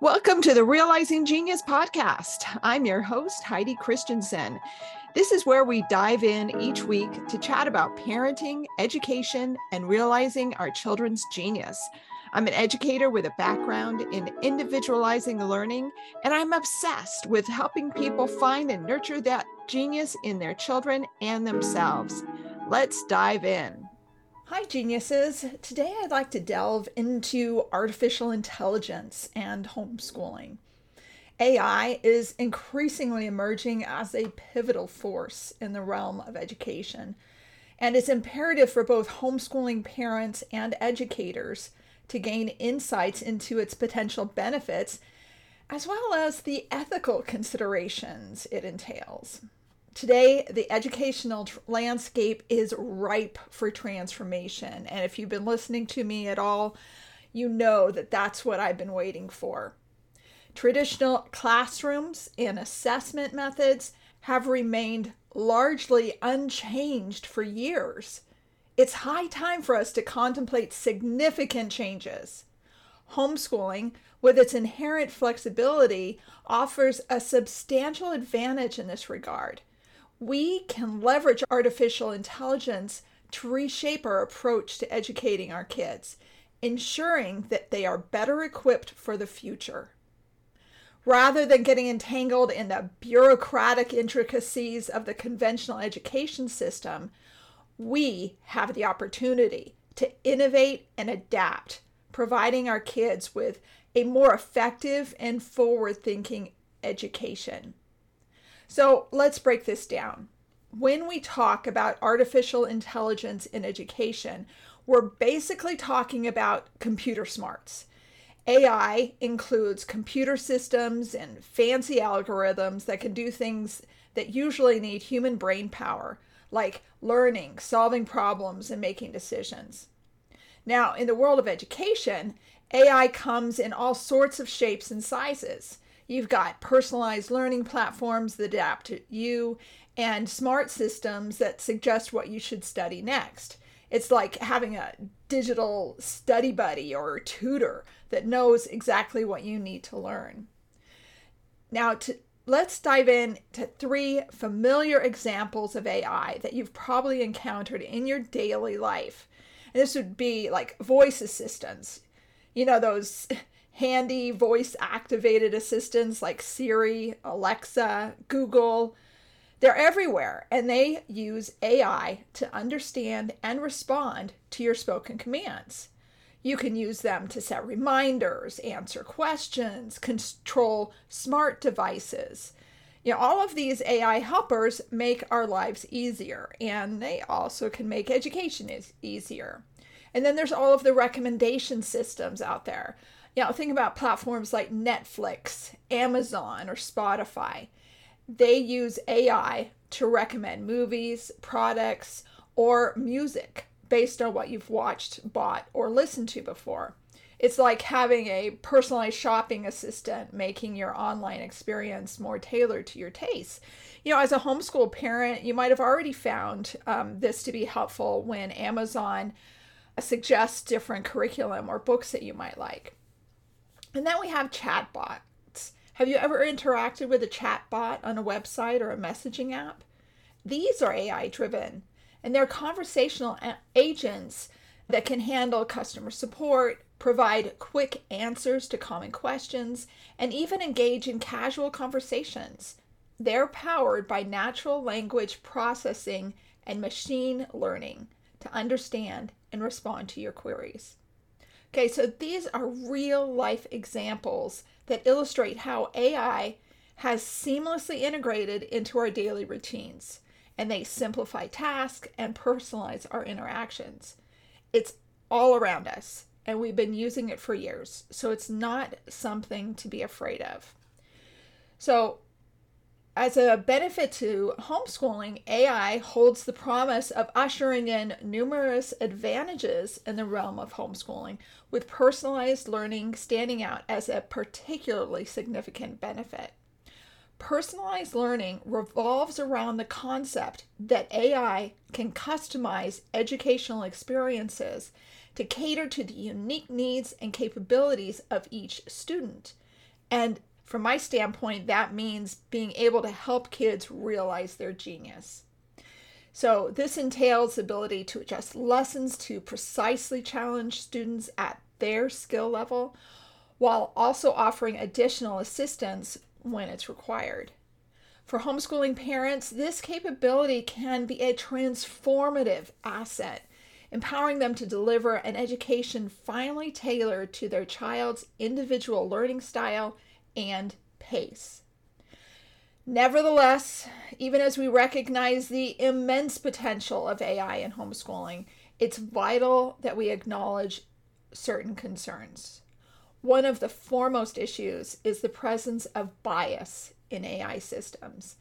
Welcome to the Realizing Genius podcast. I'm your host, Heidi Christensen. This is where we dive in each week to chat about parenting, education, and realizing our children's genius. I'm an educator with a background in individualizing learning, and I'm obsessed with helping people find and nurture that genius in their children and themselves. Let's dive in. Hi, geniuses. Today I'd like to delve into artificial intelligence and homeschooling. AI is increasingly emerging as a pivotal force in the realm of education, and it's imperative for both homeschooling parents and educators to gain insights into its potential benefits as well as the ethical considerations it entails. Today, the educational landscape is ripe for transformation. And if you've been listening to me at all, you know that that's what I've been waiting for. Traditional classrooms and assessment methods have remained largely unchanged for years. It's high time for us to contemplate significant changes. Homeschooling, with its inherent flexibility, offers a substantial advantage in this regard we can leverage artificial intelligence to reshape our approach to educating our kids, ensuring that they are better equipped for the future. Rather than getting entangled in the bureaucratic intricacies of the conventional education system, we have the opportunity to innovate and adapt, providing our kids with a more effective and forward thinking education. So let's break this down. When we talk about artificial intelligence in education, we're basically talking about computer smarts. AI includes computer systems and fancy algorithms that can do things that usually need human brain power, like learning, solving problems, and making decisions. Now, in the world of education, AI comes in all sorts of shapes and sizes. You've got personalized learning platforms that adapt to you and smart systems that suggest what you should study next. It's like having a digital study buddy or tutor that knows exactly what you need to learn. Now, to, let's dive in to three familiar examples of AI that you've probably encountered in your daily life. And this would be like voice assistants. You know, those handy voice activated assistants like Siri, Alexa, Google. They're everywhere and they use AI to understand and respond to your spoken commands. You can use them to set reminders, answer questions, control smart devices. You know, all of these AI helpers make our lives easier and they also can make education easier. And then there's all of the recommendation systems out there you know, think about platforms like Netflix, Amazon, or Spotify. They use AI to recommend movies, products, or music based on what you've watched, bought, or listened to before. It's like having a personalized shopping assistant making your online experience more tailored to your tastes. You know, as a homeschool parent, you might have already found um, this to be helpful when Amazon suggests different curriculum or books that you might like. And then we have chatbots. Have you ever interacted with a chatbot on a website or a messaging app? These are AI driven and they're conversational agents that can handle customer support, provide quick answers to common questions, and even engage in casual conversations. They're powered by natural language processing and machine learning to understand and respond to your queries. Okay, so these are real life examples that illustrate how AI has seamlessly integrated into our daily routines and they simplify tasks and personalize our interactions. It's all around us and we've been using it for years, so it's not something to be afraid of. So, as a benefit to homeschooling, AI holds the promise of ushering in numerous advantages in the realm of homeschooling, with personalized learning standing out as a particularly significant benefit. Personalized learning revolves around the concept that AI can customize educational experiences to cater to the unique needs and capabilities of each student And from my standpoint, that means being able to help kids realize their genius. So, this entails the ability to adjust lessons to precisely challenge students at their skill level while also offering additional assistance when it's required. For homeschooling parents, this capability can be a transformative asset, empowering them to deliver an education finely tailored to their child's individual learning style and pace. Nevertheless, even as we recognize the immense potential of AI in homeschooling, it's vital that we acknowledge certain concerns. One of the foremost issues is the presence of bias in AI systems.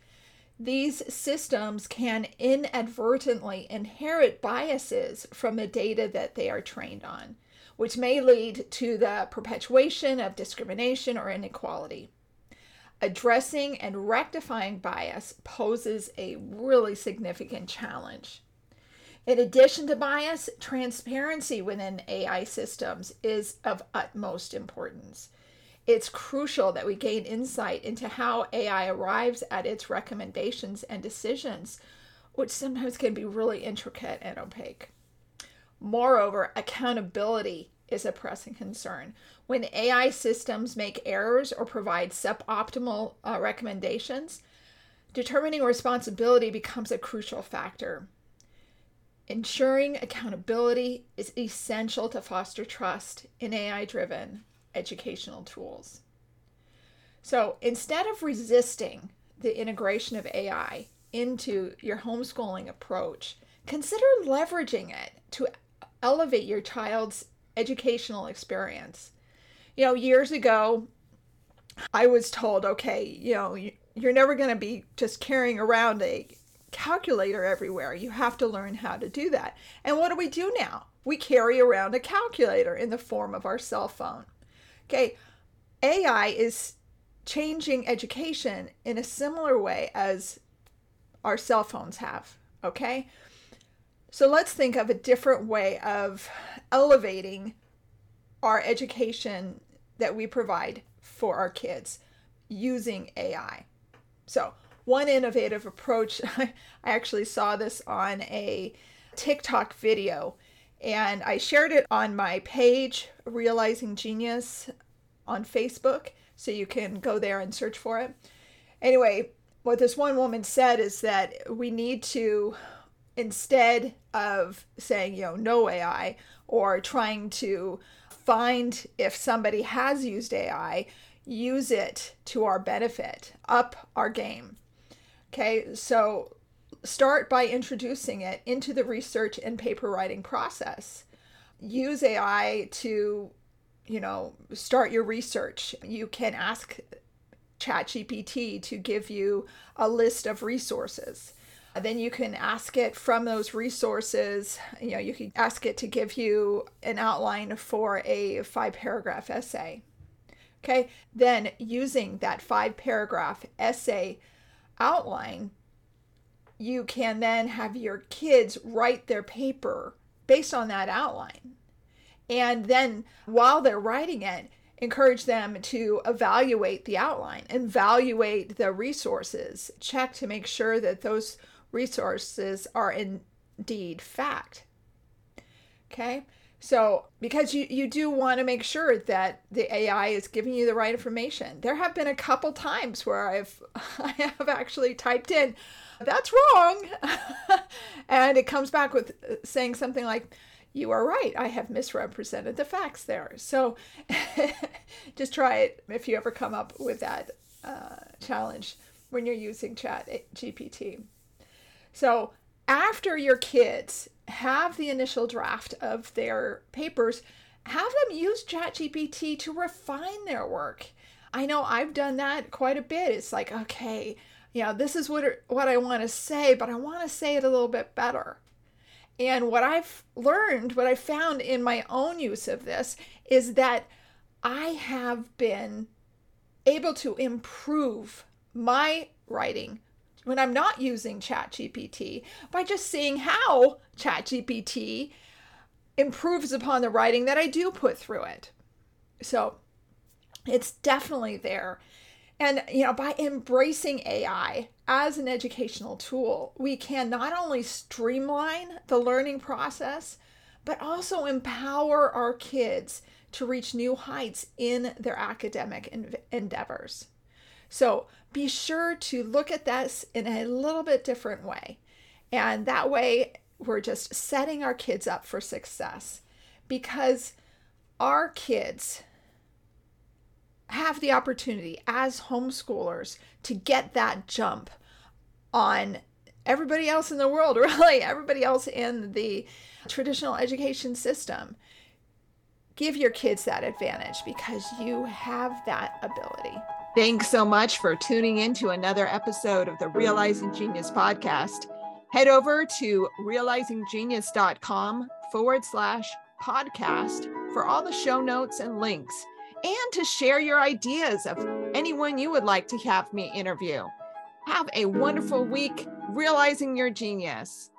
These systems can inadvertently inherit biases from the data that they are trained on, which may lead to the perpetuation of discrimination or inequality. Addressing and rectifying bias poses a really significant challenge. In addition to bias, transparency within AI systems is of utmost importance it's crucial that we gain insight into how AI arrives at its recommendations and decisions, which sometimes can be really intricate and opaque. Moreover, accountability is a pressing concern. When AI systems make errors or provide suboptimal uh, recommendations, determining responsibility becomes a crucial factor. Ensuring accountability is essential to foster trust in AI driven educational tools. So instead of resisting the integration of AI into your homeschooling approach, consider leveraging it to elevate your child's educational experience. You know, years ago, I was told, okay, you know, you're never going to be just carrying around a calculator everywhere. You have to learn how to do that. And what do we do now? We carry around a calculator in the form of our cell phone. Okay, AI is changing education in a similar way as our cell phones have. Okay, so let's think of a different way of elevating our education that we provide for our kids using AI. So, one innovative approach, I actually saw this on a TikTok video and I shared it on my page, Realizing Genius, on Facebook. So you can go there and search for it. Anyway, what this one woman said is that we need to, instead of saying, you know, no AI or trying to find if somebody has used AI, use it to our benefit, up our game. Okay, so start by introducing it into the research and paper writing process. Use AI to, you know, start your research. You can ask ChatGPT to give you a list of resources. Then you can ask it from those resources, you know, you can ask it to give you an outline for a five paragraph essay. Okay, then using that five paragraph essay outline, you can then have your kids write their paper based on that outline. And then while they're writing it, encourage them to evaluate the outline, evaluate the resources, check to make sure that those resources are indeed fact. Okay? So, because you, you do want to make sure that the AI is giving you the right information. There have been a couple times where I've I have actually typed in, that's wrong. and it comes back with uh, saying something like, you are right. I have misrepresented the facts there. So just try it if you ever come up with that uh, challenge when you're using Chat GPT. So after your kids have the initial draft of their papers, have them use ChatGPT to refine their work. I know I've done that quite a bit. It's like, okay, you know, this is what what I want to say, but I want to say it a little bit better. And what I've learned, what I found in my own use of this is that I have been able to improve my writing when I'm not using ChatGPT by just seeing how ChatGPT improves upon the writing that I do put through it. So It's definitely there. And, you know, by embracing AI as an educational tool, we can not only streamline the learning process, but also empower our kids to reach new heights in their academic endeavors. So be sure to look at this in a little bit different way. And that way, we're just setting our kids up for success because our kids have the opportunity as homeschoolers to get that jump on everybody else in the world, really, everybody else in the traditional education system. Give your kids that advantage because you have that ability. Thanks so much for tuning in to another episode of the Realizing Genius podcast. Head over to realizinggenius.com forward slash podcast for all the show notes and links and to share your ideas of anyone you would like to have me interview. Have a wonderful week realizing your genius.